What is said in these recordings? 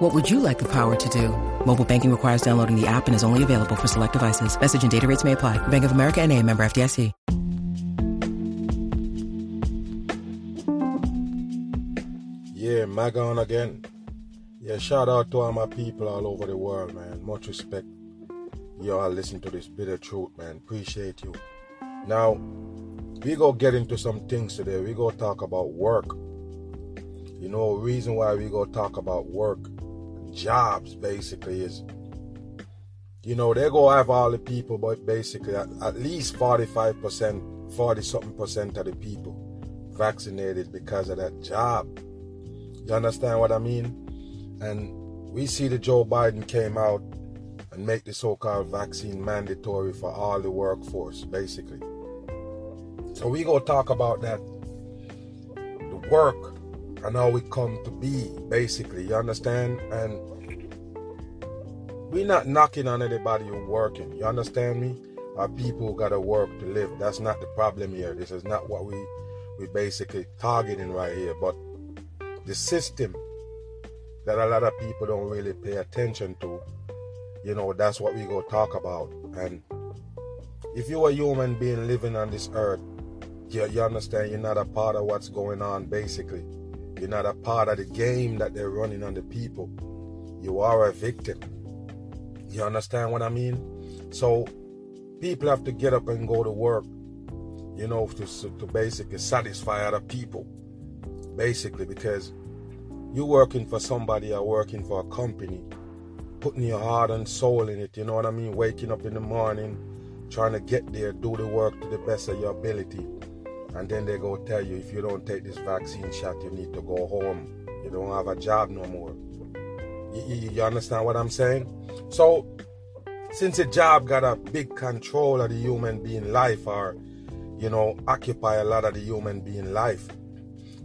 What would you like the power to do? Mobile banking requires downloading the app and is only available for select devices. Message and data rates may apply. Bank of America and a member FDIC. Yeah, Magon again. Yeah, shout out to all my people all over the world, man. Much respect. You all listen to this bitter truth, man. Appreciate you. Now, we go get into some things today. We go talk about work. You know, reason why we go talk about work, jobs basically is, you know, they go have all the people, but basically at, at least 45%, 40 something percent of the people vaccinated because of that job. You understand what I mean? And we see that Joe Biden came out and make the so-called vaccine mandatory for all the workforce, basically. So we go talk about that, the work and how we come to be, basically. You understand? And we're not knocking on anybody who working. You understand me? Our people gotta work to live. That's not the problem here. This is not what we we basically targeting right here. But the system that a lot of people don't really pay attention to, you know, that's what we go talk about. And if you're a human being living on this earth, you, you understand you're not a part of what's going on, basically. You're not a part of the game that they're running on the people. You are a victim. You understand what I mean? So people have to get up and go to work, you know, to, to basically satisfy other people. Basically, because you're working for somebody or working for a company, putting your heart and soul in it, you know what I mean? Waking up in the morning, trying to get there, do the work to the best of your ability. And then they go tell you if you don't take this vaccine shot, you need to go home. You don't have a job no more. You, you, understand what I'm saying? So, since a job got a big control of the human being life, or you know, occupy a lot of the human being life,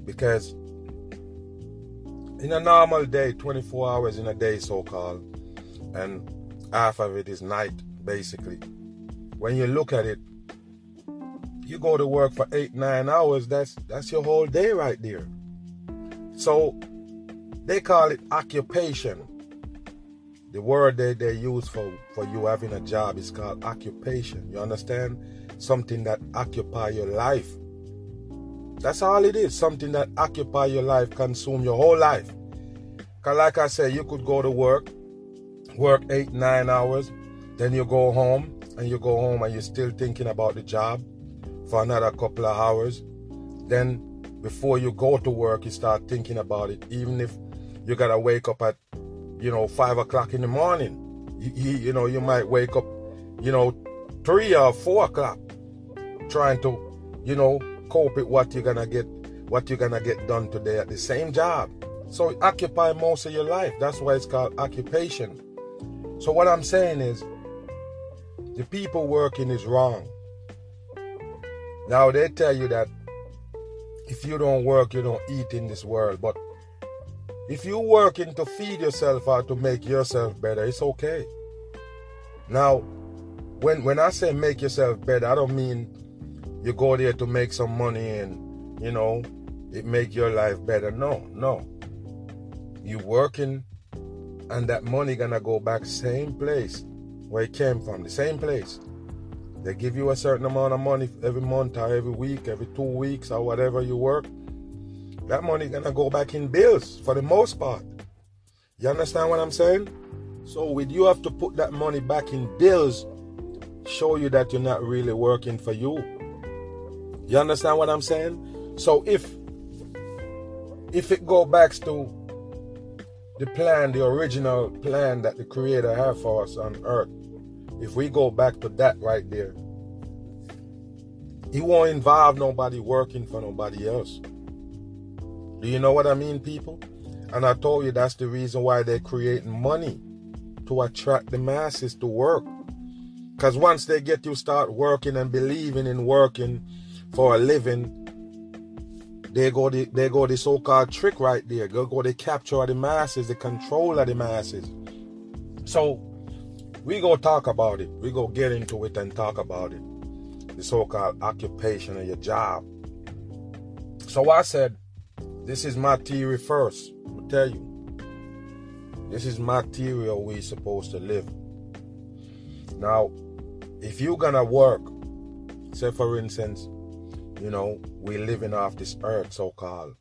because in a normal day, 24 hours in a day, so called, and half of it is night, basically. When you look at it, you go to work for eight, nine hours, that's that's your whole day right there. So they call it occupation. The word that they use for, for you having a job is called occupation. You understand? Something that occupy your life. That's all it is. Something that occupy your life, consume your whole life. Cause like I said, you could go to work, work eight, nine hours, then you go home, and you go home and you're still thinking about the job for another couple of hours. Then before you go to work, you start thinking about it. Even if you gotta wake up at, you know, five o'clock in the morning, you, you, you know, you might wake up, you know, three or four o'clock, trying to, you know, cope with what you're gonna get, what you're gonna get done today at the same job. So occupy most of your life. That's why it's called occupation. So what I'm saying is, the people working is wrong. Now they tell you that if you don't work, you don't eat in this world. But if you're working to feed yourself or to make yourself better, it's okay. Now, when when I say make yourself better, I don't mean you go there to make some money and you know it make your life better. No, no. You working and that money gonna go back same place where it came from, the same place. They give you a certain amount of money every month or every week, every two weeks or whatever you work. That money gonna go back in bills for the most part. You understand what I'm saying? So with you have to put that money back in bills, show you that you're not really working for you. You understand what I'm saying? So if if it go back to the plan, the original plan that the Creator had for us on earth, if we go back to that right there, He won't involve nobody working for nobody else. Do you know what I mean, people? And I told you that's the reason why they're creating money to attract the masses to work. Because once they get you start working and believing in working for a living, they go the they go the so-called trick right there. Go go the capture of the masses, the control of the masses. So we go talk about it. We go get into it and talk about it. The so-called occupation of your job. So I said, this is my theory first. I'll tell you. This is my theory of we supposed to live. Now, if you're gonna work, say for instance, you know, we're living off this earth so called,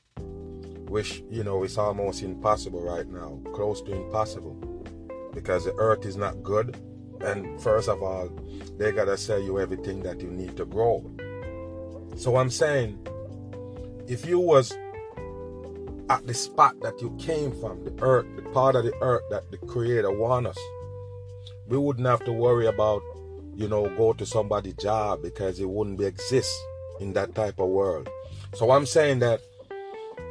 which, you know, is almost impossible right now, close to impossible. Because the earth is not good. And first of all, they gotta sell you everything that you need to grow. So I'm saying, if you was at the spot that you came from, the earth, the part of the earth that the Creator want us, we wouldn't have to worry about, you know, go to somebody's job because it wouldn't be exist in that type of world. So I'm saying that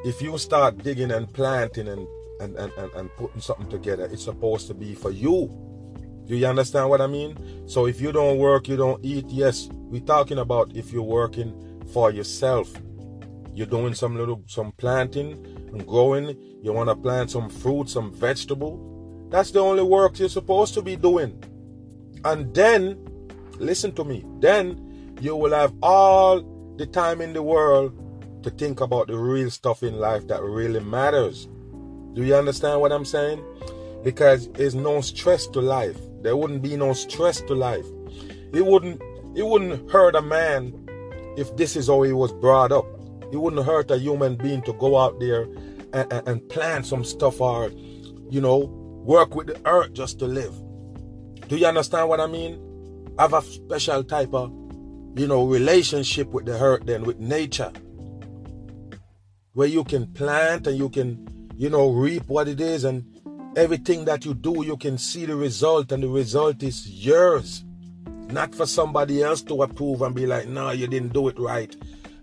if you start digging and planting and and, and, and, and putting something together, it's supposed to be for you. Do you understand what I mean? So if you don't work, you don't eat. Yes, we're talking about if you're working for yourself. You're doing some little some planting and growing. You want to plant some fruit, some vegetable. That's the only work you're supposed to be doing. And then, listen to me, then you will have all the time in the world to think about the real stuff in life that really matters. Do you understand what I'm saying? Because there's no stress to life. There wouldn't be no stress to life. It wouldn't it wouldn't hurt a man if this is how he was brought up. It wouldn't hurt a human being to go out there and, and, and plant some stuff or, you know, work with the earth just to live. Do you understand what I mean? Have a special type of, you know, relationship with the earth then, with nature. Where you can plant and you can, you know, reap what it is and everything that you do, you can see the result and the result is yours. Not for somebody else to approve and be like, no, you didn't do it right.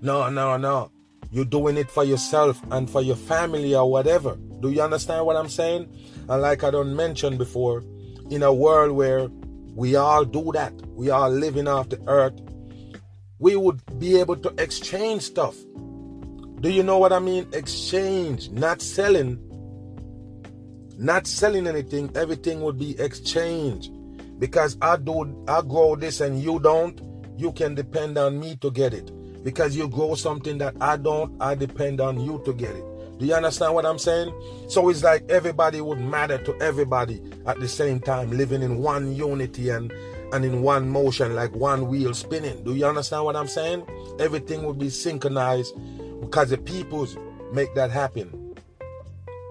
No, no, no. You're doing it for yourself and for your family or whatever. Do you understand what I'm saying? And like I don't mention before, in a world where we all do that, we all living off the earth, we would be able to exchange stuff. Do you know what I mean? Exchange, not selling. Not selling anything, everything would be exchanged. Because I do I grow this and you don't, you can depend on me to get it. Because you grow something that I don't, I depend on you to get it. Do you understand what I'm saying? So it's like everybody would matter to everybody at the same time, living in one unity and and in one motion, like one wheel spinning. Do you understand what I'm saying? Everything would be synchronized because the peoples make that happen.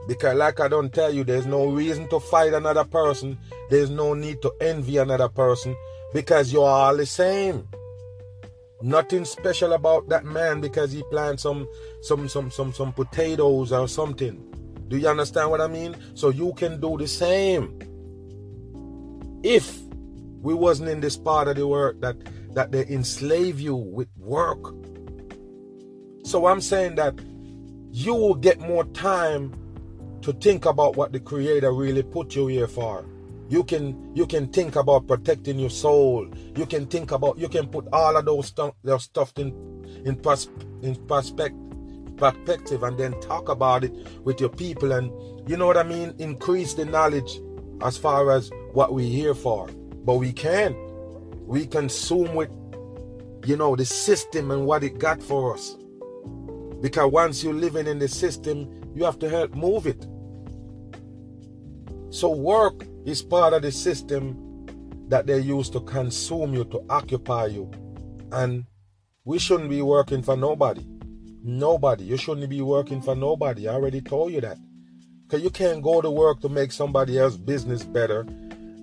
Because, like I don't tell you, there's no reason to fight another person. There's no need to envy another person because you're all the same. Nothing special about that man because he planted some some some some some potatoes or something. Do you understand what I mean? So you can do the same. If we wasn't in this part of the world that that they enslave you with work. So I'm saying that you will get more time to think about what the creator really put you here for. You can you can think about protecting your soul. You can think about you can put all of those stuff those stuff in in, pers- in perspective perspective and then talk about it with your people and you know what i mean? Increase the knowledge as far as what we're here for. But we can we consume with you know the system and what it got for us. Because once you're living in the system you have to help move it so work is part of the system that they use to consume you, to occupy you. And we shouldn't be working for nobody. Nobody. You shouldn't be working for nobody. I already told you that. Because you can't go to work to make somebody else's business better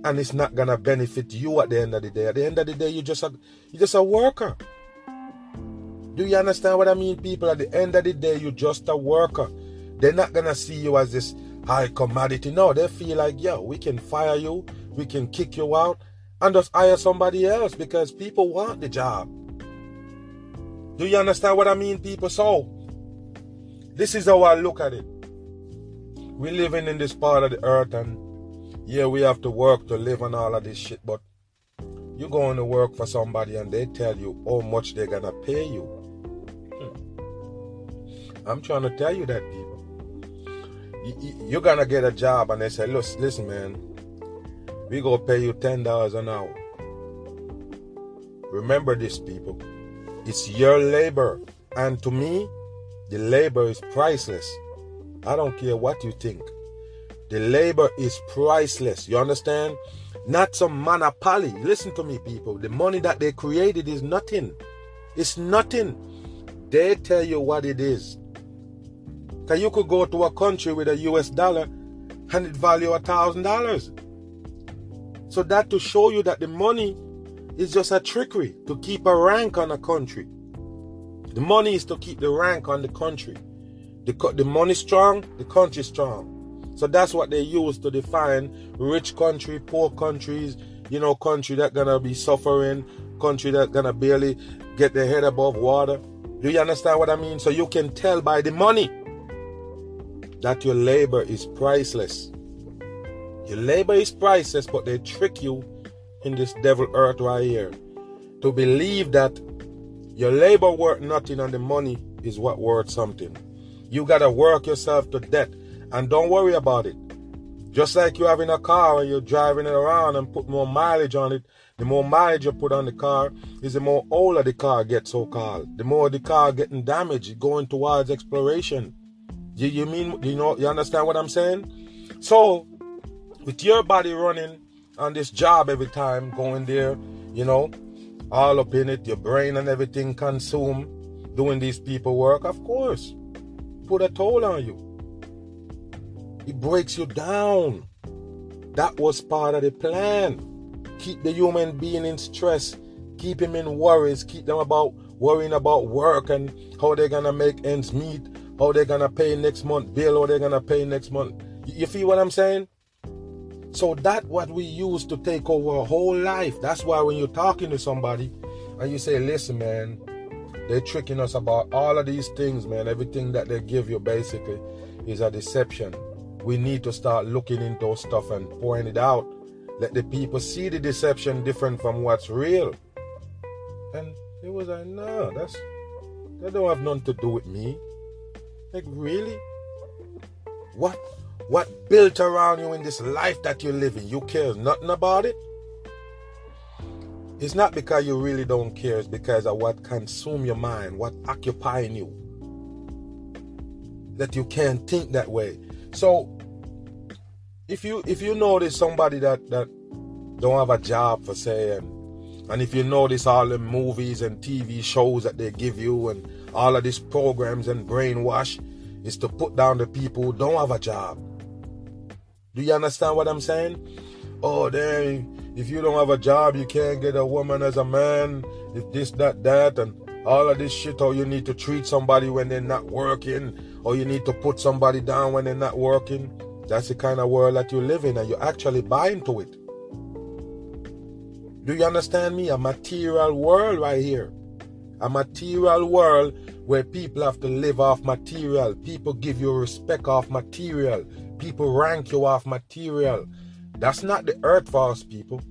and it's not gonna benefit you at the end of the day. At the end of the day, you're just a you're just a worker. Do you understand what I mean, people? At the end of the day, you're just a worker. They're not gonna see you as this high commodity. No, they feel like, yo, we can fire you, we can kick you out, and just hire somebody else because people want the job. Do you understand what I mean, people? So, this is how I look at it. We're living in this part of the earth, and yeah, we have to work to live on all of this shit, but you're going to work for somebody and they tell you how much they're gonna pay you. Hmm. I'm trying to tell you that people. You're gonna get a job and they say, listen, man, we gonna pay you ten dollars an hour. Remember this, people. It's your labor. And to me, the labor is priceless. I don't care what you think. The labor is priceless. You understand? Not some monopoly. Listen to me, people. The money that they created is nothing. It's nothing. They tell you what it is. Because you could go to a country with a US dollar and it value a thousand dollars. So that to show you that the money is just a trickery to keep a rank on a country. The money is to keep the rank on the country. The, the money strong, the country strong. So that's what they use to define rich country, poor countries, you know, country that gonna be suffering, country that gonna barely get their head above water. Do you understand what I mean? So you can tell by the money that your labor is priceless. Your labor is priceless, but they trick you in this devil earth right here to believe that your labor worth nothing and the money is what worth something. You gotta work yourself to death and don't worry about it. Just like you're having a car and you're driving it around and put more mileage on it, the more mileage you put on the car is the more older the car gets so called. The more the car getting damaged, going towards exploration. You, you mean you know you understand what I'm saying? So with your body running on this job every time, going there, you know, all up in it, your brain and everything consume doing these people work, of course, put a toll on you. It breaks you down. That was part of the plan. Keep the human being in stress, keep him in worries, keep them about worrying about work and how they're gonna make ends meet, how they're gonna pay next month bill, how they're gonna pay next month. You feel what I'm saying? So that what we use to take over a whole life. That's why when you're talking to somebody and you say, listen, man, they're tricking us about all of these things, man. Everything that they give you basically is a deception we need to start looking into stuff and pointing it out. Let the people see the deception different from what's real. And it was like, no, that's that don't have nothing to do with me. Like really? What what built around you in this life that you're living? You care nothing about it? It's not because you really don't care, it's because of what consume your mind, what occupying you. That you can't think that way. So if you if you notice somebody that that don't have a job for say and and if you notice all the movies and TV shows that they give you and all of these programs and brainwash is to put down the people who don't have a job. Do you understand what I'm saying? Oh, then if you don't have a job, you can't get a woman as a man. If this, that, that, and all of this shit, or you need to treat somebody when they're not working, or you need to put somebody down when they're not working. That's the kind of world that you live in, and you actually buy into it. Do you understand me? A material world right here. A material world where people have to live off material. People give you respect off material. People rank you off material. That's not the earth for us, people.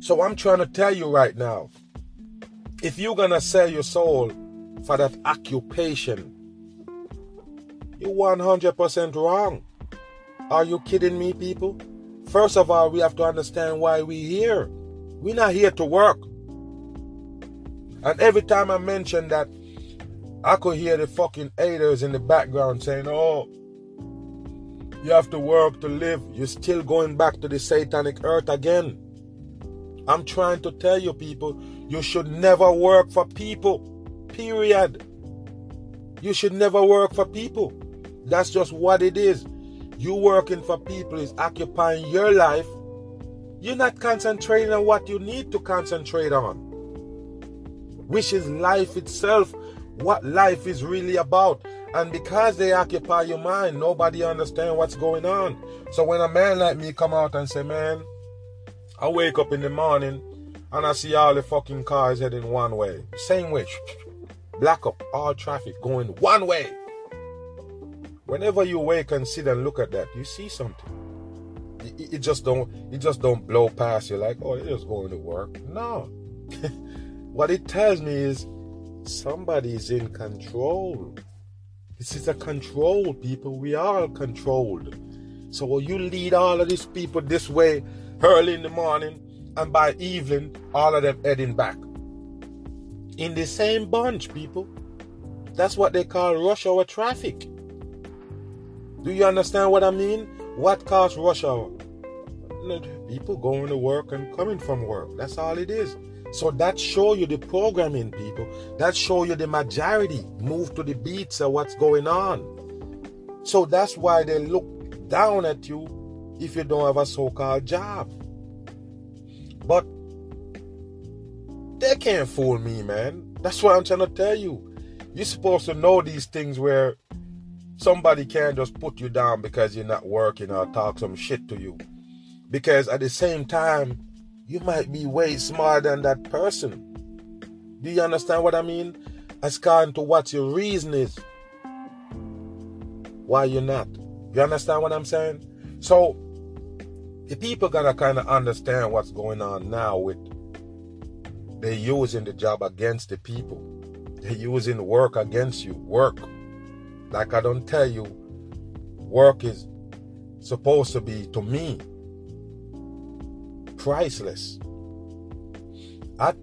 So I'm trying to tell you right now if you're going to sell your soul for that occupation, you're 100% wrong. Are you kidding me, people? First of all, we have to understand why we're here. We're not here to work. And every time I mention that, I could hear the fucking haters in the background saying, oh, you have to work to live. You're still going back to the satanic earth again. I'm trying to tell you, people, you should never work for people. Period. You should never work for people. That's just what it is. You working for people is occupying your life. You're not concentrating on what you need to concentrate on, which is life itself, what life is really about. And because they occupy your mind, nobody understand what's going on. So when a man like me come out and say, man, I wake up in the morning and I see all the fucking cars heading one way. Same way. Black up all traffic going one way. Whenever you wake and sit and look at that, you see something. it, it just don't it just don't blow past you like, oh, they're just going to work. No. what it tells me is somebody is in control. This is a control, people. We are controlled. So you lead all of these people this way early in the morning, and by evening, all of them heading back. In the same bunch, people. That's what they call rush hour traffic. Do you understand what I mean? What caused rush hour? People going to work and coming from work. That's all it is. So that show you the programming, people. That show you the majority move to the beats of what's going on. So that's why they look down at you if you don't have a so-called job. But they can't fool me, man. That's what I'm trying to tell you. You're supposed to know these things where somebody can't just put you down because you're not working or talk some shit to you. Because at the same time, you might be way smarter than that person. Do you understand what I mean? As kind to what your reason is. Why you're not. You understand what I'm saying? So the people gotta kind of understand what's going on now with they're using the job against the people. They're using work against you. Work. Like I don't tell you, work is supposed to be to me priceless. I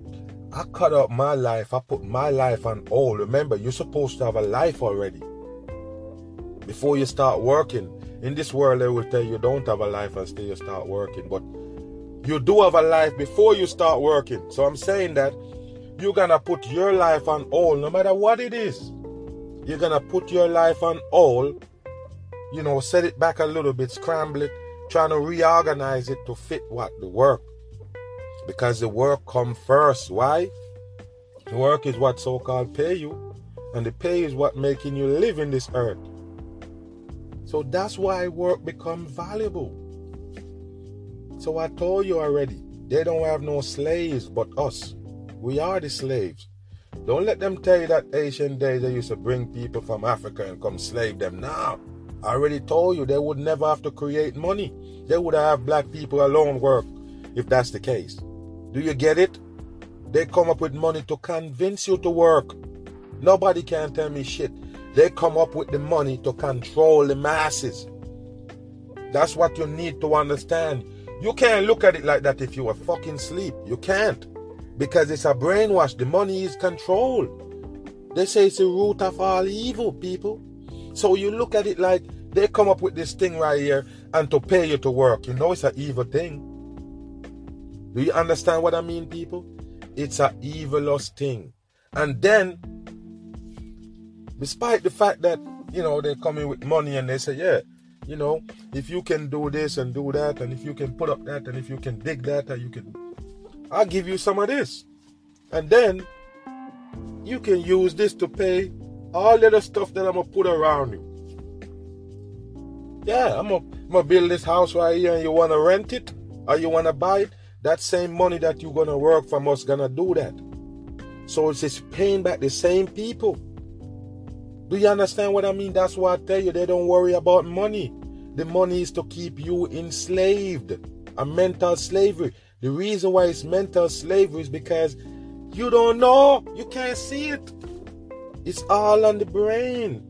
I cut up my life. I put my life on all. Remember, you're supposed to have a life already. Before you start working. In this world, they will tell you don't have a life until you start working. But you do have a life before you start working. So I'm saying that you're gonna put your life on all, no matter what it is. You're gonna put your life on all. you know, set it back a little bit, scramble it, trying to reorganize it to fit what? The work. Because the work come first. Why? The work is what so-called pay you and the pay is what making you live in this earth. So that's why work become valuable. So i told you already they don't have no slaves but us. We are the slaves. Don't let them tell you that ancient days they used to bring people from africa and come slave them now I already told you they would never have to create money. They would have black people alone work if that's the case. Do you get it? They come up with money to convince you to work. Nobody can tell me shit. They come up with the money to control the masses. That's what you need to understand. You can't look at it like that if you are fucking sleep. You can't. Because it's a brainwash. The money is control. They say it's the root of all evil, people. So you look at it like they come up with this thing right here and to pay you to work. You know it's an evil thing. Do you understand what I mean, people? It's an evilous thing. And then, despite the fact that, you know, they come in with money and they say, yeah, you know, if you can do this and do that, and if you can put up that, and if you can dig that, and you can, I'll give you some of this. And then you can use this to pay all the other stuff that I'm gonna put around you. Yeah, I'm gonna, I'm gonna build this house right here and you wanna rent it or you wanna buy it. That same money that you're gonna work from us gonna do that. So it's just paying back the same people. Do you understand what I mean? That's why I tell you they don't worry about money. The money is to keep you enslaved, a mental slavery. The reason why it's mental slavery is because you don't know, you can't see it. It's all on the brain.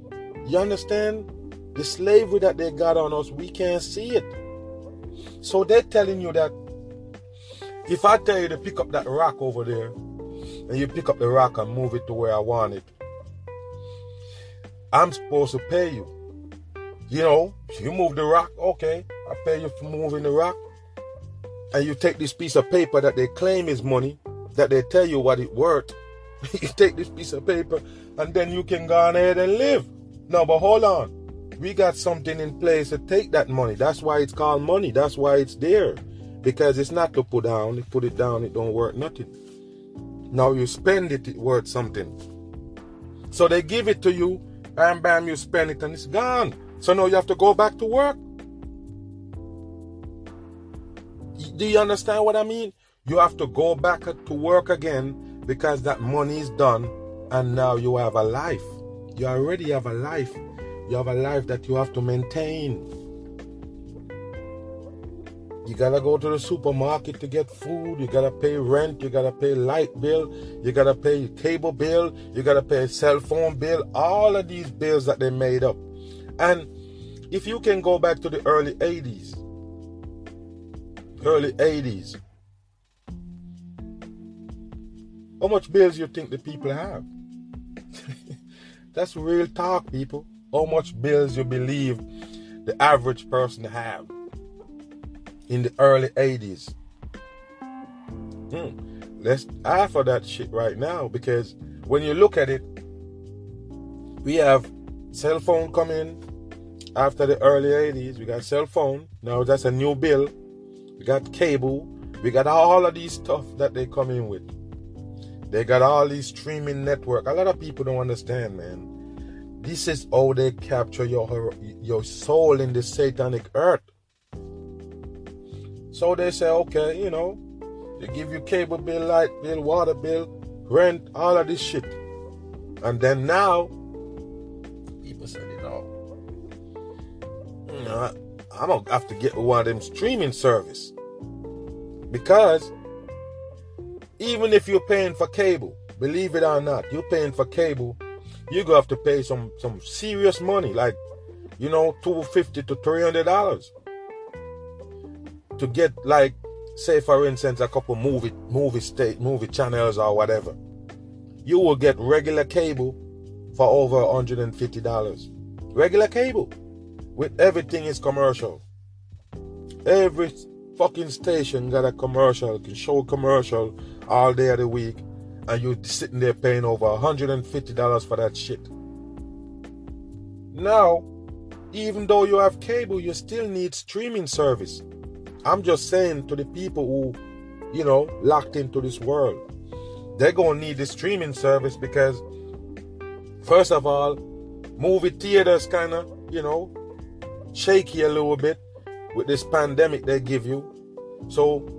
You understand? The slavery that they got on us, we can't see it. So they're telling you that if I tell you to pick up that rock over there, and you pick up the rock and move it to where I want it, I'm supposed to pay you. You know, you move the rock, okay, I pay you for moving the rock. And you take this piece of paper that they claim is money, that they tell you what it worth. you take this piece of paper and then you can go ahead and live. No, but hold on. We got something in place to take that money. That's why it's called money. That's why it's there. Because it's not to put down. You put it down, it don't work nothing. Now you spend it, it worth something. So they give it to you, bam, bam, you spend it and it's gone. So now you have to go back to work. Do you understand what I mean? You have to go back to work again because that money is done and now you have a life. You already have a life. You have a life that you have to maintain. You gotta go to the supermarket to get food. You gotta pay rent. You gotta pay light bill. You gotta pay cable bill. You gotta pay cell phone bill. All of these bills that they made up. And if you can go back to the early 80s, early 80s, how much bills you think the people have? That's real talk, people. How much bills you believe the average person have? in the early 80s. Hmm. Let's half for that shit right now because when you look at it, we have cell phone coming after the early 80s. We got cell phone. Now that's a new bill. We got cable. We got all of these stuff that they come in with. They got all these streaming network. A lot of people don't understand, man. This is how they capture your your soul in the satanic earth. So they say, okay, you know, they give you cable bill, light bill, water bill, rent, all of this shit. And then now, people say, you know, you know I'm gonna have to get one of them streaming service. Because even if you're paying for cable, believe it or not, you're paying for cable, you're gonna have to pay some some serious money, like you know, two fifty to three hundred dollars to get like say for instance a couple movie movie state movie channels or whatever. You will get regular cable for over $150 regular cable with everything is commercial. Every fucking station got a commercial can show commercial all day of the week and you sitting there paying over $150 for that shit now even though you have cable you still need streaming service I'm just saying to the people who, you know, locked into this world, they're going to need the streaming service because, first of all, movie theaters kind of, you know, shaky a little bit with this pandemic they give you. So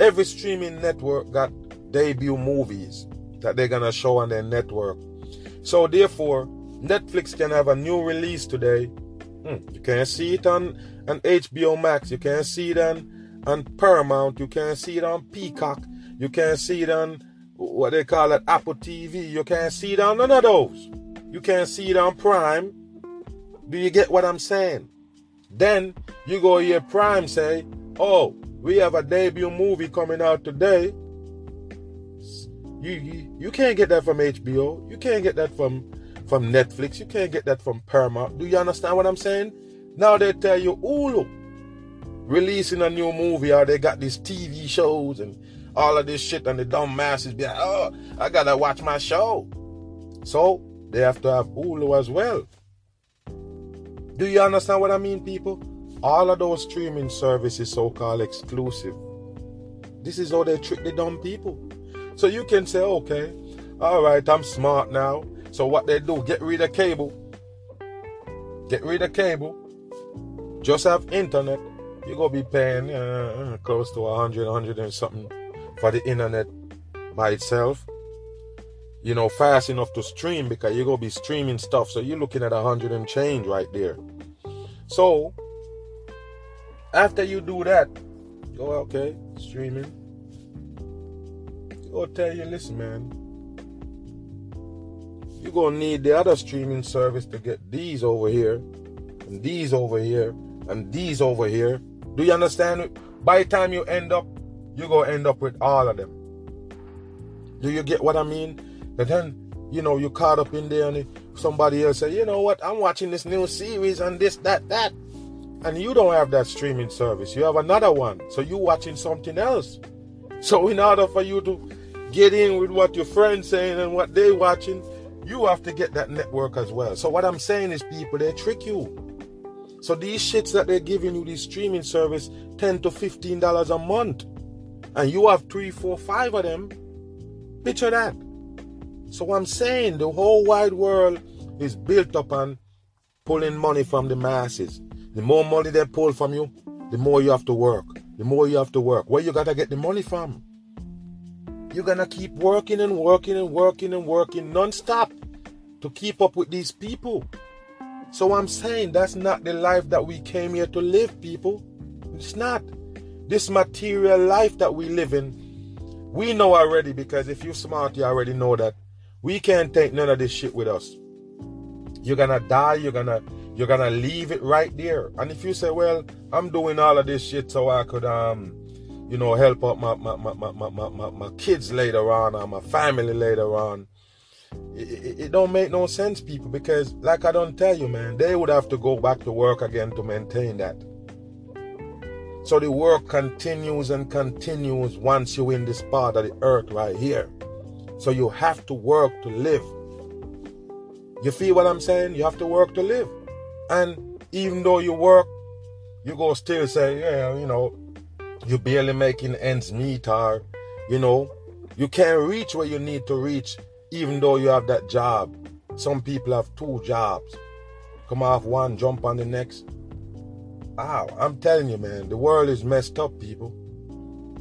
every streaming network got debut movies that they're to show on their network. So therefore, Netflix can have a new release today. Hmm, you can't see it on on HBO Max. You can't see it on, on Paramount. You can't see it on Peacock. You can't see it on what they call it Apple TV. You can't see it on none of those. You can't see it on Prime. Do you get what I'm saying? Then you go here Prime say, "Oh, we have a debut movie coming out today." You, you you can't get that from HBO. You can't get that from from Netflix. You can't get that from Paramount. Do you understand what I'm saying? Now they tell you Hulu releasing a new movie or they got these TV shows and all of this shit and the dumb masses be like, oh, I gotta watch my show. So they have to have Hulu as well. Do you understand what I mean, people? All of those streaming services, so called exclusive. This is how they trick the dumb people. So you can say, okay, all right, I'm smart now. So what they do, get rid of cable. Get rid of cable just have internet, you're gonna be paying uh, close to a hundred, hundred and something for the internet by itself. You know, fast enough to stream because you're gonna be streaming stuff. So you're looking at a hundred and change right there. So after you do that, go okay, streaming. Go tell you, listen, man. You're gonna need the other streaming service to get these over here and these over here and these over here. Do you understand? By the time you end up, you're to end up with all of them. Do you get what I mean? And then, you know, you caught up in there and somebody else say, you know what, I'm watching this new series and this, that, that. And you don't have that streaming service. You have another one. So you're watching something else. So in order for you to get in with what your friends saying and what they watching, you have to get that network as well. So what I'm saying is people, they trick you. So these shits that they're giving you, these streaming service, 10 to 15 dollars a month. And you have three, four, five of them. Picture that. So I'm saying the whole wide world is built upon pulling money from the masses. The more money they pull from you, the more you have to work. The more you have to work. Where you gotta get the money from? You're gonna keep working and working and working and working non-stop to keep up with these people. So I'm saying that's not the life that we came here to live, people. It's not. this material life that we live in, we know already because if you're smart, you already know that we can't take none of this shit with us. You're gonna die, you're gonna you're gonna leave it right there. And if you say, Well, I'm doing all of this shit so I could um you know help out my my, my, my, my, my, my kids later on or my family later on. It, it, it, don't make no sense, people, because like I don't tell you, man, they would have to go back to work again to maintain that. So the work continues and continues once you're in this part of the earth right here. So you have to work to live. You feel what I'm saying? You have to work to live. And even though you work, you go still say, yeah, you know, you're barely making ends meet or, you know, you can't reach where you need to reach even though you have that job. Some people have two jobs. Come off one, jump on the next. Wow, I'm telling you, man, the world is messed up, people.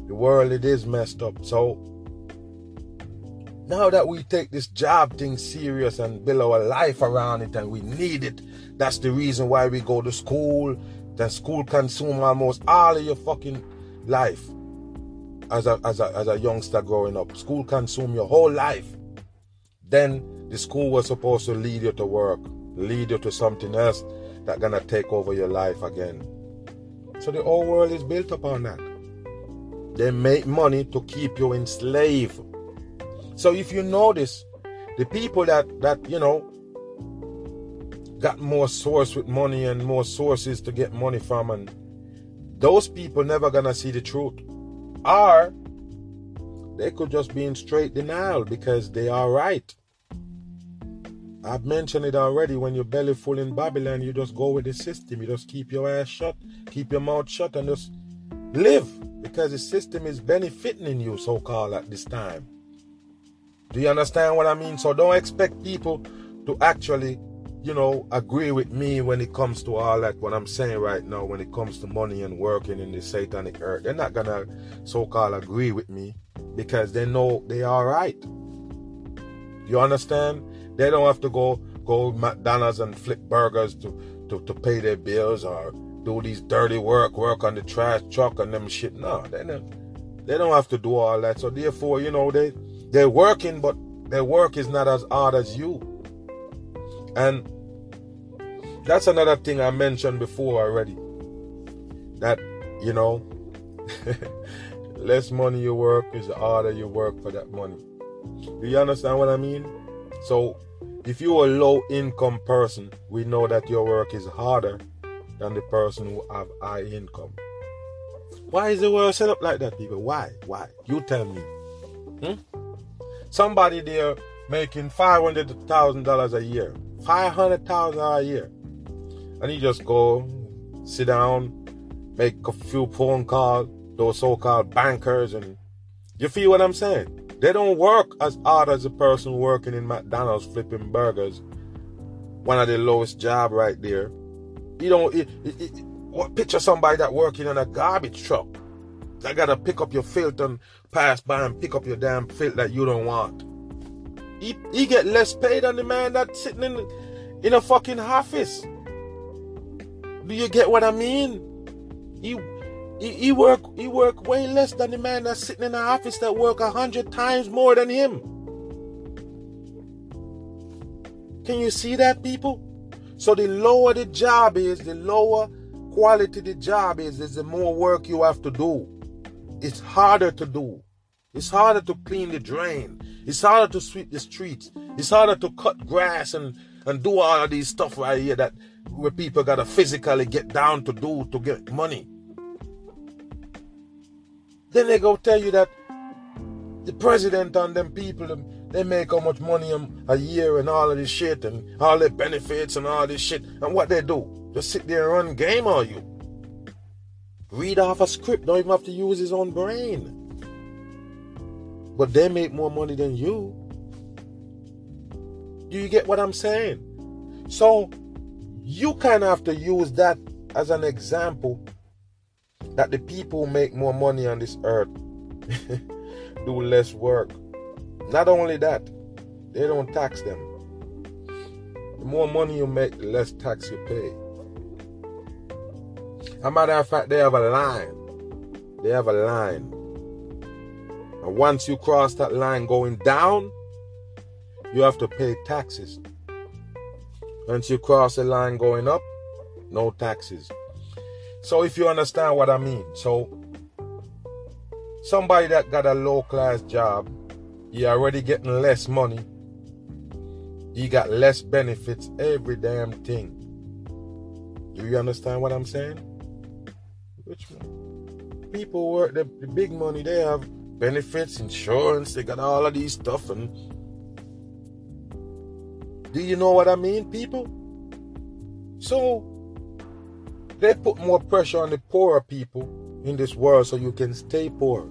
The world it is messed up. So now that we take this job thing serious and build our life around it and we need it, that's the reason why we go to school. Then school consume almost all of your fucking life as a, as a, as a youngster growing up. School consume your whole life. Then the school was supposed to lead you to work, lead you to something else that gonna take over your life again. So the whole world is built upon that. They make money to keep you enslaved. So if you notice, the people that that you know got more source with money and more sources to get money from, and those people never gonna see the truth. Or they could just be in straight denial because they are right. I've mentioned it already. When you're belly full in Babylon, you just go with the system. You just keep your eyes shut, keep your mouth shut, and just live because the system is benefiting you, so called, at this time. Do you understand what I mean? So don't expect people to actually, you know, agree with me when it comes to all that, what I'm saying right now, when it comes to money and working in the satanic earth. They're not gonna so called agree with me because they know they are right. You understand? They don't have to go go McDonald's and flip burgers to, to, to pay their bills or do these dirty work, work on the trash truck and them shit. No, they don't, they don't have to do all that. So therefore, you know, they they're working, but their work is not as hard as you. And that's another thing I mentioned before already. That, you know, less money you work is harder you work for that money. Do you understand what I mean? So if you're a low income person, we know that your work is harder than the person who have high income. Why is the world set up like that, people? Why? Why? You tell me. Hmm? Somebody there making five hundred thousand dollars a year, five hundred thousand a year, and you just go sit down, make a few phone calls, those so-called bankers, and you feel what I'm saying? They don't work as hard as a person working in McDonald's flipping burgers. One of the lowest job right there. You don't it, it, it, picture somebody that working in a garbage truck. That gotta pick up your filth and pass by and pick up your damn filth that you don't want. He, he get less pay than the man that's sitting in in a fucking office. Do you get what I mean? He he, he work he work way less than the man that's sitting in the office that work a hundred times more than him. Can you see that, people? So the lower the job is, the lower quality the job is, is the more work you have to do. It's harder to do. It's harder to clean the drain. It's harder to sweep the streets. It's harder to cut grass and, and do all of these stuff right here that where people gotta physically get down to do to get money. Then they go tell you that the president and them people, they make how much money um, a year and all of this shit and all their benefits and all this shit. And what they do? Just sit there and run game on you. Read off a script, don't even have to use his own brain. But they make more money than you. Do you get what I'm saying? So you kind of have to use that as an example that the people who make more money on this earth do less work. Not only that, they don't tax them. The more money you make, the less tax you pay. As a matter of fact, they have a line they have a line. And once you cross that line going down, you have to pay taxes. Once you cross the line going up, no taxes. So if you understand what I mean, so somebody that got a low class job, you already getting less money. You got less benefits, every damn thing. Do you understand what I'm saying? Which one? People work the, the big money, they have benefits, insurance, they got all of these stuff and do you know what I mean, people? So they put more pressure on the poorer people in this world so you can stay poor.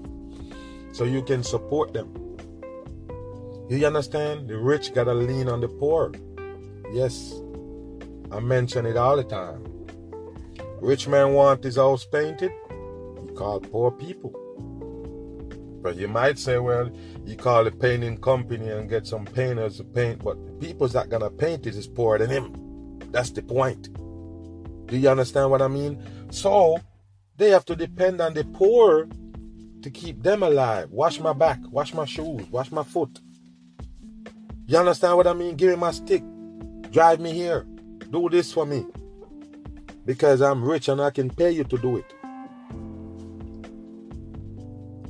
So you can support them. You understand? The rich gotta lean on the poor. Yes. I mention it all the time. Rich man want his house painted, he call poor people. But you might say, well, you call a painting company and get some painters to paint, but the people that gonna paint it is poorer than him. That's the point. Do you understand what I mean? So they have to depend on the poor to keep them alive. Wash my back, wash my shoes, wash my foot. You understand what I mean? Give me my stick. Drive me here. Do this for me because I'm rich and I can pay you to do it.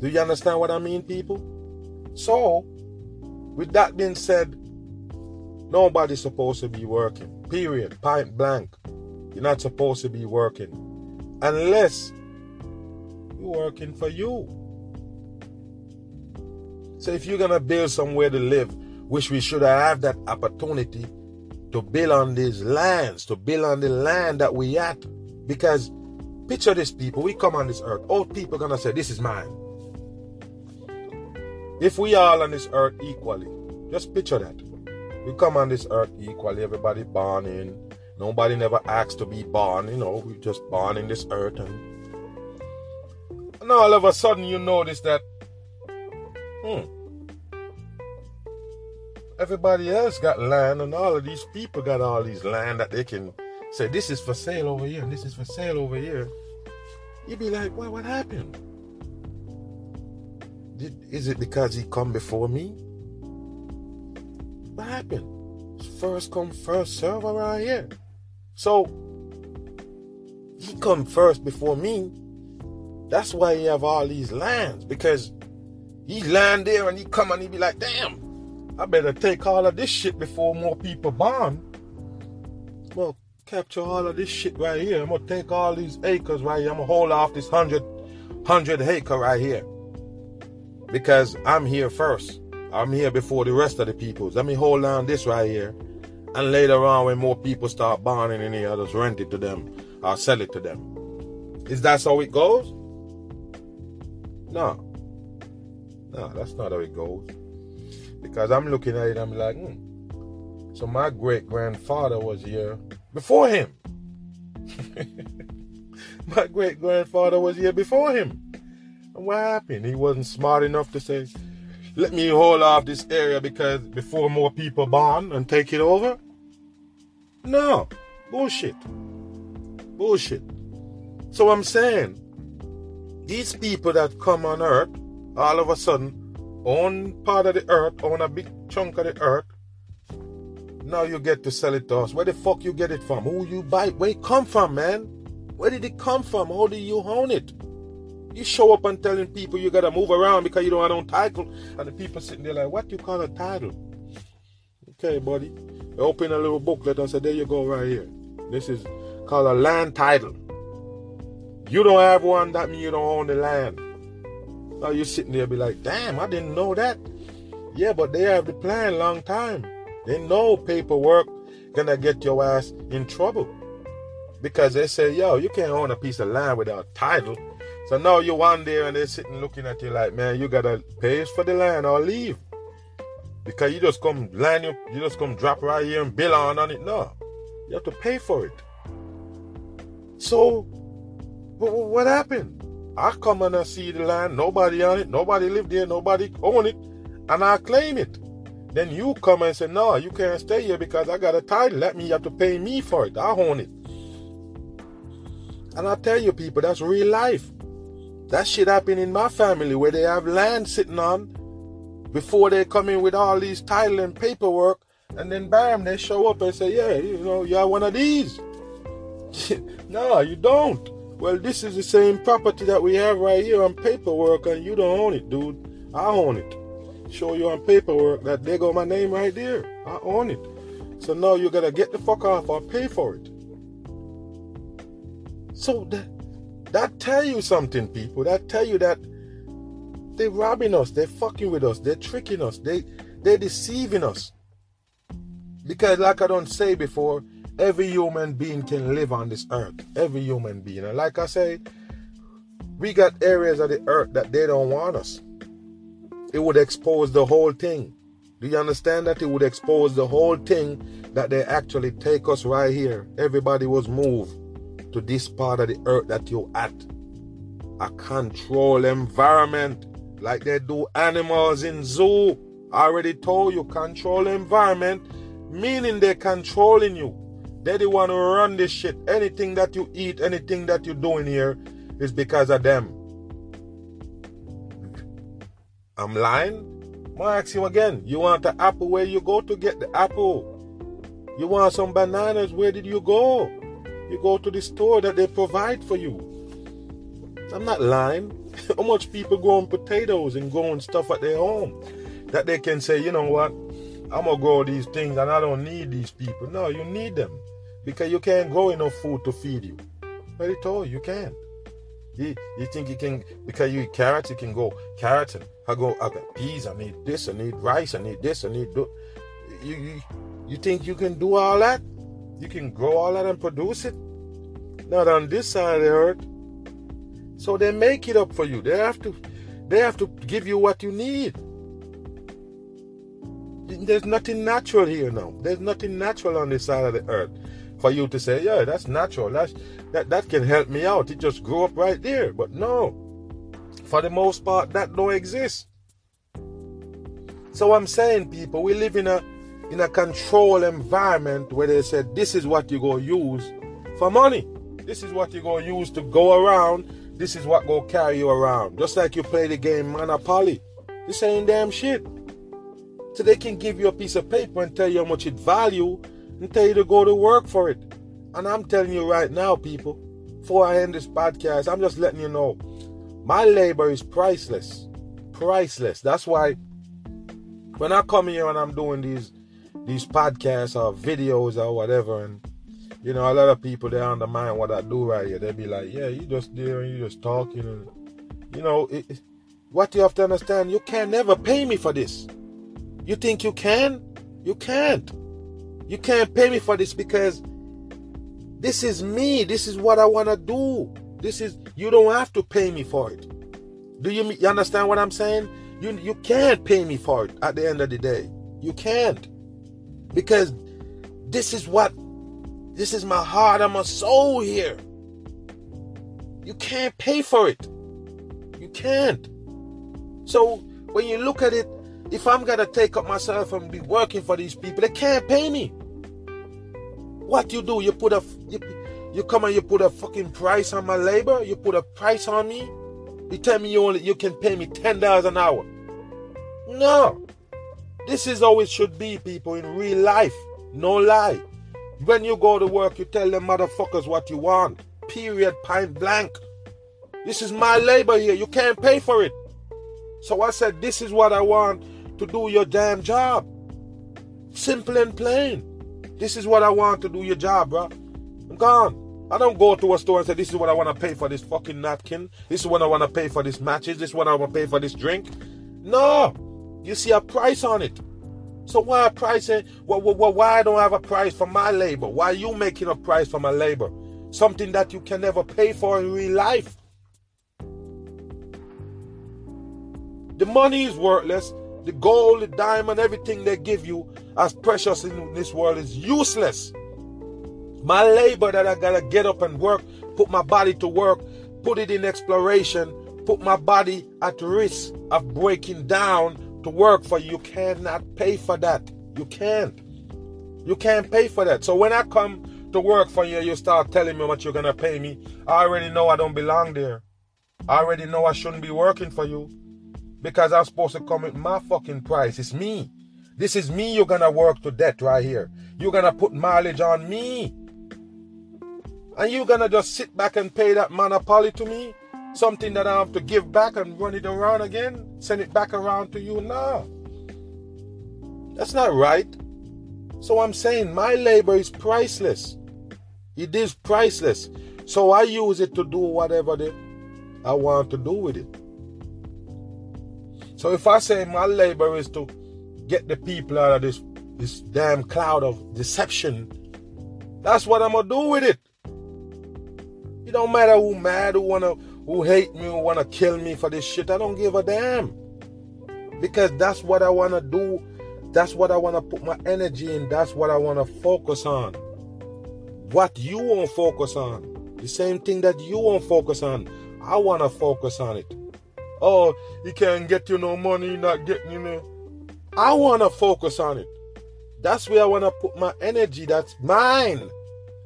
Do you understand what I mean, people? So, with that being said, nobody's supposed to be working. Period. Point blank. You're not supposed to be working unless you're working for you. So, if you're gonna build somewhere to live, which we should have that opportunity to build on these lands, to build on the land that we at. Because picture this people, we come on this earth, all people gonna say, This is mine. If we all on this earth equally, just picture that. We come on this earth equally, everybody born in. Nobody never asked to be born, you know, we just born in this earth and, and all of a sudden you notice that hmm everybody else got land, and all of these people got all these land that they can say, This is for sale over here, and this is for sale over here. You'd be like, Well, what happened? Is it because he come before me? What happened? First come, first serve around here. So, he come first before me. That's why he have all these lands, because he land there and he come and he be like, damn, I better take all of this shit before more people born. Well, capture all of this shit right here. I'm gonna take all these acres right here. I'm gonna hold off this hundred hundred acre right here. Because I'm here first. I'm here before the rest of the peoples. Let me hold on this right here. And later on when more people start buying in here, I'll just rent it to them. I'll sell it to them. Is that how it goes? No. No, that's not how it goes. Because I'm looking at it, I'm like, hmm. So my great grandfather was here before him. my great grandfather was here before him. What happened? He wasn't smart enough to say, let me hold off this area because before more people born and take it over? No. Bullshit. Bullshit. So I'm saying, these people that come on earth, all of a sudden, own part of the earth, own a big chunk of the earth. Now you get to sell it to us. Where the fuck you get it from? Who you buy? Where it come from, man? Where did it come from? How do you own it? You show up and telling people you gotta move around because you don't have no title, and the people sitting there like, what do you call a title? Okay, buddy. Open a little booklet and say, there you go, right here. This is called a land title. You don't have one, that means you don't own the land. Now you're sitting there be like, damn, I didn't know that. Yeah, but they have the plan long time. They know paperwork gonna get your ass in trouble. Because they say, yo, you can't own a piece of land without title. So now you one there and they're sitting looking at you like, man, you gotta pay for the land or leave. Because you just come land you, you just come drop right here and bill on on it. No. You have to pay for it. So what happened? I come and I see the land, nobody on it, nobody live there, nobody own it, and I claim it. Then you come and say, no, you can't stay here because I got a title. That means you have to pay me for it. I own it. And I tell you people, that's real life. That shit happened in my family where they have land sitting on before they come in with all these title and paperwork, and then bam, they show up and say, Yeah, you know, you're one of these. no, you don't. Well, this is the same property that we have right here on paperwork, and you don't own it, dude. I own it. Show you on paperwork that they got my name right there. I own it. So now you gotta get the fuck off or pay for it. So that that tell you something, people. That tell you that they're robbing us, they're fucking with us, they're tricking us, they they're deceiving us. Because like I don't say before, every human being can live on this earth. Every human being. And like I say, we got areas of the earth that they don't want us. It would expose the whole thing. Do you understand that? It would expose the whole thing that they actually take us right here. Everybody was moved to this part of the earth that you're at. A control environment like they do animals in zoo. I already told you, control environment, meaning they're controlling you. They're the one who run this shit. Anything that you eat, anything that you do in here is because of them. I'm lying? I ask you again. You want the apple? Where you go to get the apple? You want some bananas? Where did you go? You go to the store that they provide for you. I'm not lying. How much people growing potatoes and growing stuff at their home that they can say, you know what, I'm gonna grow these things and I don't need these people. No, you need them because you can't grow enough food to feed you. Told you, you can't. You, you think you can because you eat carrots, you can go carrots and I go I got peas, I need this, I need rice, I need this, I need do you, you you think you can do all that? You can grow all that and produce it? Not on this side of the earth. So they make it up for you. They have to they have to give you what you need. There's nothing natural here now. There's nothing natural on this side of the earth for you to say, yeah, that's natural. That's that that can help me out. It just grew up right there. But no. For the most part, that don't exist. So I'm saying, people, we live in a in a control environment where they said this is what you go use for money. This is what you go use to go around. This is what go carry you around. Just like you play the game Monopoly. This ain't damn shit. So they can give you a piece of paper and tell you how much it value and tell you to go to work for it. And I'm telling you right now, people, before I end this podcast, I'm just letting you know my labor is priceless. Priceless. That's why when I come here and I'm doing these these podcasts or videos or whatever, and you know, a lot of people they undermine what I do right here. They be like, "Yeah, you just there and you just talking," and you know, it, what you have to understand, you can never pay me for this. You think you can? You can't. You can't pay me for this because this is me. This is what I want to do. This is you don't have to pay me for it. Do you, you understand what I'm saying? You you can't pay me for it at the end of the day. You can't because this is what this is my heart and my soul here. You can't pay for it. You can't. So when you look at it, if I'm gonna take up myself and be working for these people, they can't pay me. What you do? You put a you, you come and you put a fucking price on my labor. You put a price on me. You tell me you only you can pay me ten dollars an hour. No, this is how it should be, people, in real life. No lie. When you go to work, you tell them motherfuckers what you want. Period, point blank. This is my labor here. You can't pay for it. So I said, This is what I want to do your damn job. Simple and plain. This is what I want to do your job, bro. I'm gone. I don't go to a store and say, This is what I want to pay for this fucking napkin. This is what I want to pay for this matches. This is what I want to pay for this drink. No. You see a price on it. So why a price? Well, well, why I don't I have a price for my labor? Why are you making a price for my labor? Something that you can never pay for in real life. The money is worthless. The gold, the diamond, everything they give you as precious in this world is useless. My labor that I gotta get up and work, put my body to work, put it in exploration, put my body at risk of breaking down to work for you. You cannot pay for that. You can't. You can't pay for that. So when I come to work for you, you start telling me what you're gonna pay me. I already know I don't belong there. I already know I shouldn't be working for you because I'm supposed to come with my fucking price. It's me. This is me you're gonna work to death right here. You're gonna put mileage on me. And you're gonna just sit back and pay that monopoly to me? Something that I have to give back and run it around again? Send it back around to you? No. That's not right. So I'm saying my labor is priceless. It is priceless. So I use it to do whatever the, I want to do with it. So if I say my labor is to get the people out of this this damn cloud of deception, that's what I'm gonna do with it. It don't matter who mad, who wanna who hate me, who wanna kill me for this shit. I don't give a damn. Because that's what I wanna do. That's what I wanna put my energy in. That's what I wanna focus on. What you won't focus on. The same thing that you won't focus on. I wanna focus on it. Oh, you can't get you no money, not getting you know. I wanna focus on it. That's where I wanna put my energy. That's mine.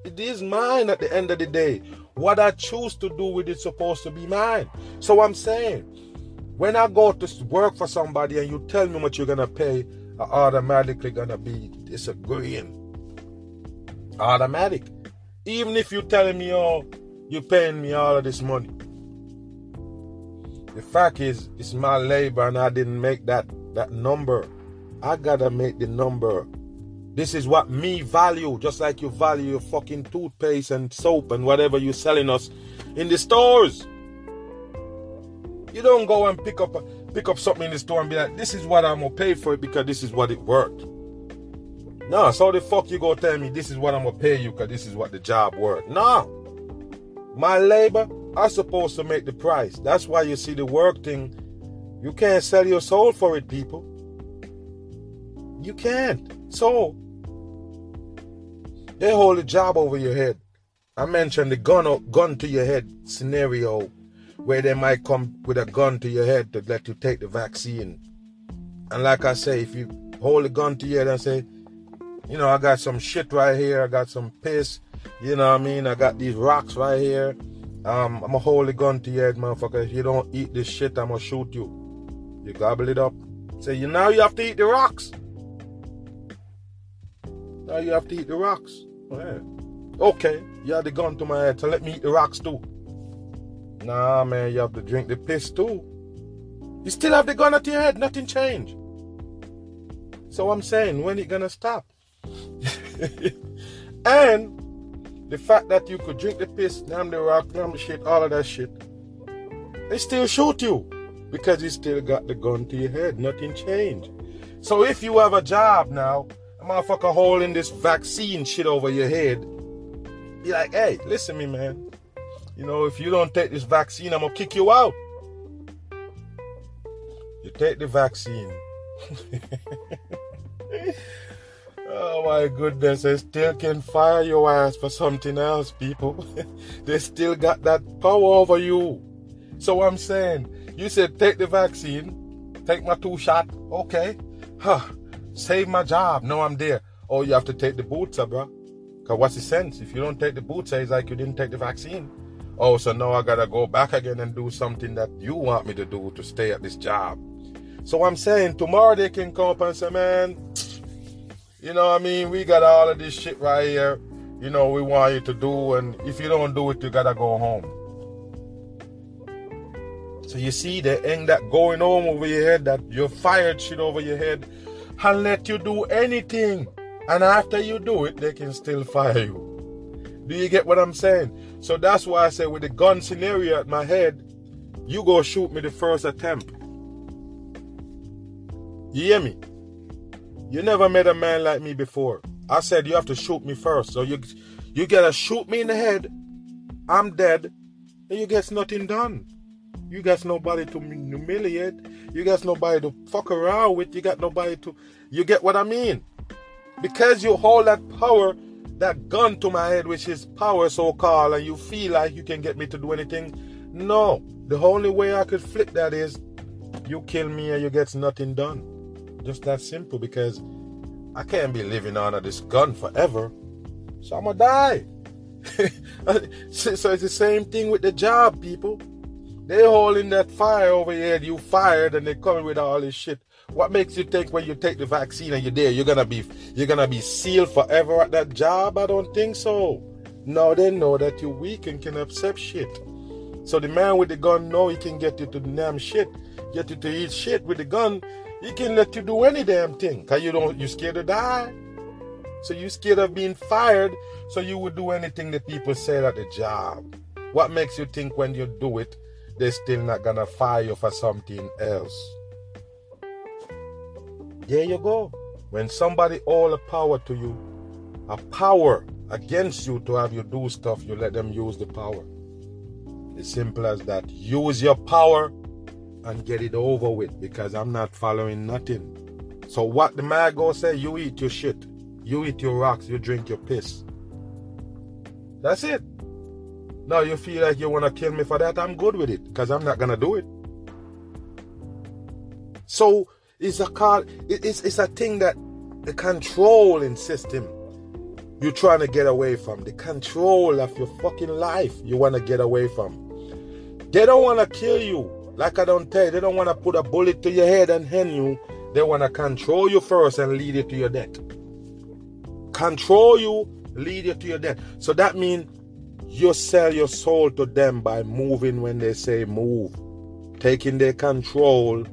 It is mine at the end of the day. What I choose to do with it supposed to be mine. So I'm saying, when I go to work for somebody and you tell me what you're gonna pay, I automatically gonna be disagreeing. Automatic. Even if you're telling me, oh, you're paying me all of this money. The fact is, it's my labor and I didn't make that that number. I gotta make the number this is what me value, just like you value your fucking toothpaste and soap and whatever you're selling us in the stores. You don't go and pick up pick up something in the store and be like, this is what I'm gonna pay for it because this is what it worked. No, so the fuck you go tell me this is what I'm gonna pay you because this is what the job worked. No. My labor, I'm supposed to make the price. That's why you see the work thing. You can't sell your soul for it, people. You can't. So they hold a job over your head. I mentioned the gun gun to your head scenario where they might come with a gun to your head to let you take the vaccine. And like I say, if you hold a gun to your head and say, you know, I got some shit right here, I got some piss, you know what I mean? I got these rocks right here. Um, I'm gonna hold a gun to your head, motherfucker. If you don't eat this shit, I'm gonna shoot you. You gobble it up. Say, you now you have to eat the rocks. Now you have to eat the rocks. Okay, you have the gun to my head, so let me eat the rocks too. Nah, man, you have to drink the piss too. You still have the gun at your head, nothing changed. So I'm saying, when it gonna stop? and the fact that you could drink the piss, damn the rock, damn the shit, all of that shit, they still shoot you because you still got the gun to your head. Nothing changed. So if you have a job now motherfucker holding this vaccine shit over your head, be like, hey, listen me, man. You know, if you don't take this vaccine, I'm gonna kick you out. You take the vaccine. oh my goodness, they still can fire your ass for something else, people. they still got that power over you. So I'm saying, you said take the vaccine, take my two shot, okay. Huh Save my job. No, I'm there. Oh, you have to take the booster, bro. Cause what's the sense? If you don't take the booster, it's like you didn't take the vaccine. Oh, so now I gotta go back again and do something that you want me to do to stay at this job. So I'm saying tomorrow they can come up and say, man, you know what I mean? We got all of this shit right here. You know, we want you to do, and if you don't do it, you gotta go home. So you see, there ain't that going home over your head, that you're fired shit over your head and let you do anything. And after you do it, they can still fire you. Do you get what I'm saying? So that's why I say with the gun scenario at my head, you go shoot me the first attempt. You hear me? You never met a man like me before. I said you have to shoot me first. So you you gotta shoot me in the head. I'm dead. And you get nothing done. You got nobody to humiliate. You got nobody to fuck around with. You got nobody to. You get what I mean? Because you hold that power, that gun to my head, which is power so called, and you feel like you can get me to do anything. No. The only way I could flip that is you kill me and you get nothing done. Just that simple because I can't be living under this gun forever. So I'm gonna die. so it's the same thing with the job, people. They holding that fire over here, you fired, and they coming with all this shit. What makes you think when you take the vaccine and you're there, you're gonna be you're gonna be sealed forever at that job? I don't think so. No, they know that you're weak and can accept shit. So the man with the gun know he can get you to damn shit, get you to eat shit with the gun. He can let you do any damn thing, cause you don't you scared to die. So you scared of being fired, so you would do anything that people said at the job. What makes you think when you do it, they're still not gonna fire you for something else? There you go. When somebody all the power to you, a power against you to have you do stuff, you let them use the power. It's simple as that. Use your power and get it over with because I'm not following nothing. So what the man go say, you eat your shit. You eat your rocks, you drink your piss. That's it. Now you feel like you want to kill me for that, I'm good with it because I'm not going to do it. So it's a card, it's, it's a thing that the controlling system you're trying to get away from, the control of your fucking life you want to get away from. They don't want to kill you. Like I don't tell you, they don't want to put a bullet to your head and hang you. They want to control you first and lead you to your death. Control you, lead you to your death. So that means you sell your soul to them by moving when they say move. Taking their control,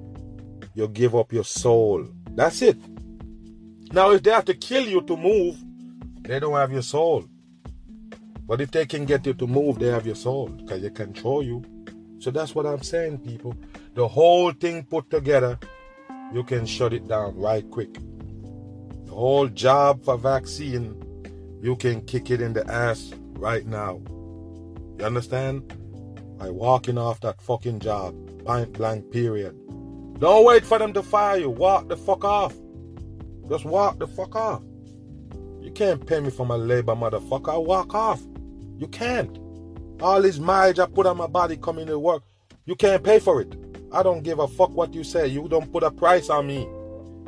you give up your soul. That's it. Now, if they have to kill you to move, they don't have your soul. But if they can get you to move, they have your soul because they control you. So that's what I'm saying, people. The whole thing put together, you can shut it down right quick. The whole job for vaccine, you can kick it in the ass right now. You understand? By walking off that fucking job, point blank period. Don't wait for them to fire you. Walk the fuck off. Just walk the fuck off. You can't pay me for my labor, motherfucker. Walk off. You can't. All this mileage I put on my body coming to work, you can't pay for it. I don't give a fuck what you say. You don't put a price on me.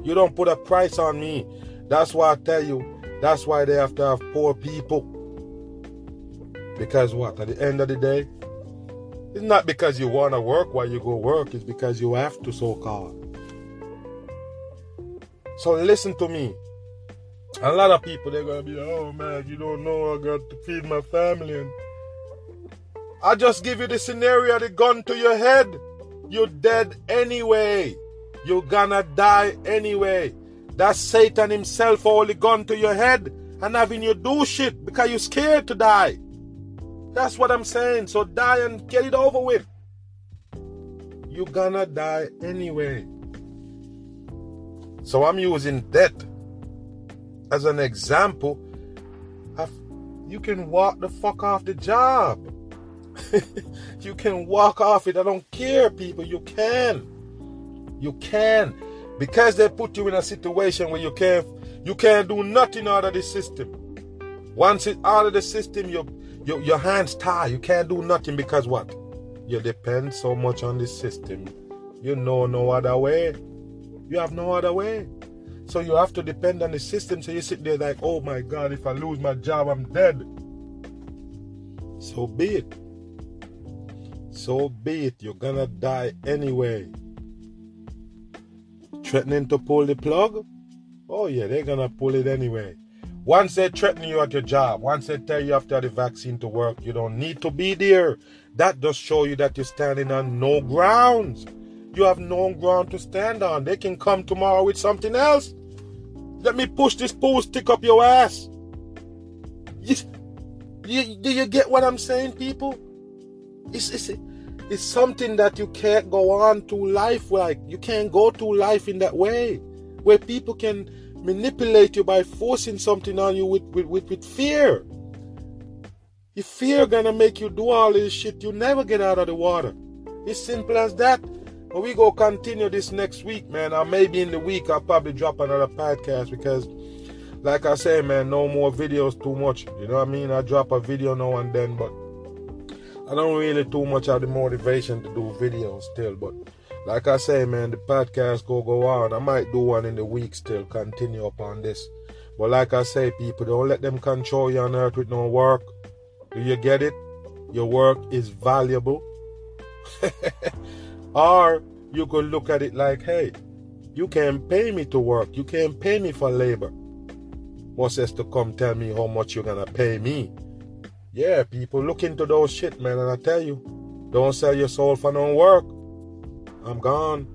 You don't put a price on me. That's why I tell you, that's why they have to have poor people. Because what? At the end of the day, it's not because you want to work while you go work, it's because you have to, so called. So listen to me. A lot of people they're gonna be, oh man, you don't know I got to feed my family and I just give you the scenario, the gun to your head. You're dead anyway. You're gonna die anyway. That's Satan himself holding gun to your head and having you do shit because you're scared to die. That's what I'm saying. So die and get it over with. You're gonna die anyway. So I'm using death as an example of you can walk the fuck off the job. you can walk off it. I don't care, people. You can. You can. Because they put you in a situation where you can't you can't do nothing out of the system. Once it's out of the system, your your, your hands tie. You can't do nothing because what? You depend so much on the system. You know no other way. You have no other way. So you have to depend on the system. So you sit there like, oh my God, if I lose my job, I'm dead. So be it. So be it. You're gonna die anyway. Threatening to pull the plug? Oh yeah, they're gonna pull it anyway. Once they threaten you at your job, once they tell you after the vaccine to work, you don't need to be there. That does show you that you're standing on no grounds. You have no ground to stand on. They can come tomorrow with something else. Let me push this pool stick up your ass. You, you, do you get what I'm saying, people? It's, it's, it's something that you can't go on to life like. You can't go to life in that way. Where people can manipulate you by forcing something on you with, with, with, with fear. If fear gonna make you do all this shit, you never get out of the water. It's simple as that. But we go continue this next week, man. Or maybe in the week I'll probably drop another podcast because like I say, man, no more videos too much. You know what I mean? I drop a video now and then, but I don't really too much have the motivation to do videos still. But like I say, man, the podcast go go on. I might do one in the week still, continue upon this. But like I say, people, don't let them control you on earth with no work. Do you get it? Your work is valuable. or you could look at it like, hey, you can't pay me to work. You can't pay me for labor. Moses to come tell me how much you're gonna pay me. Yeah, people look into those shit, man, and I tell you, don't sell your soul for no work. I'm gone.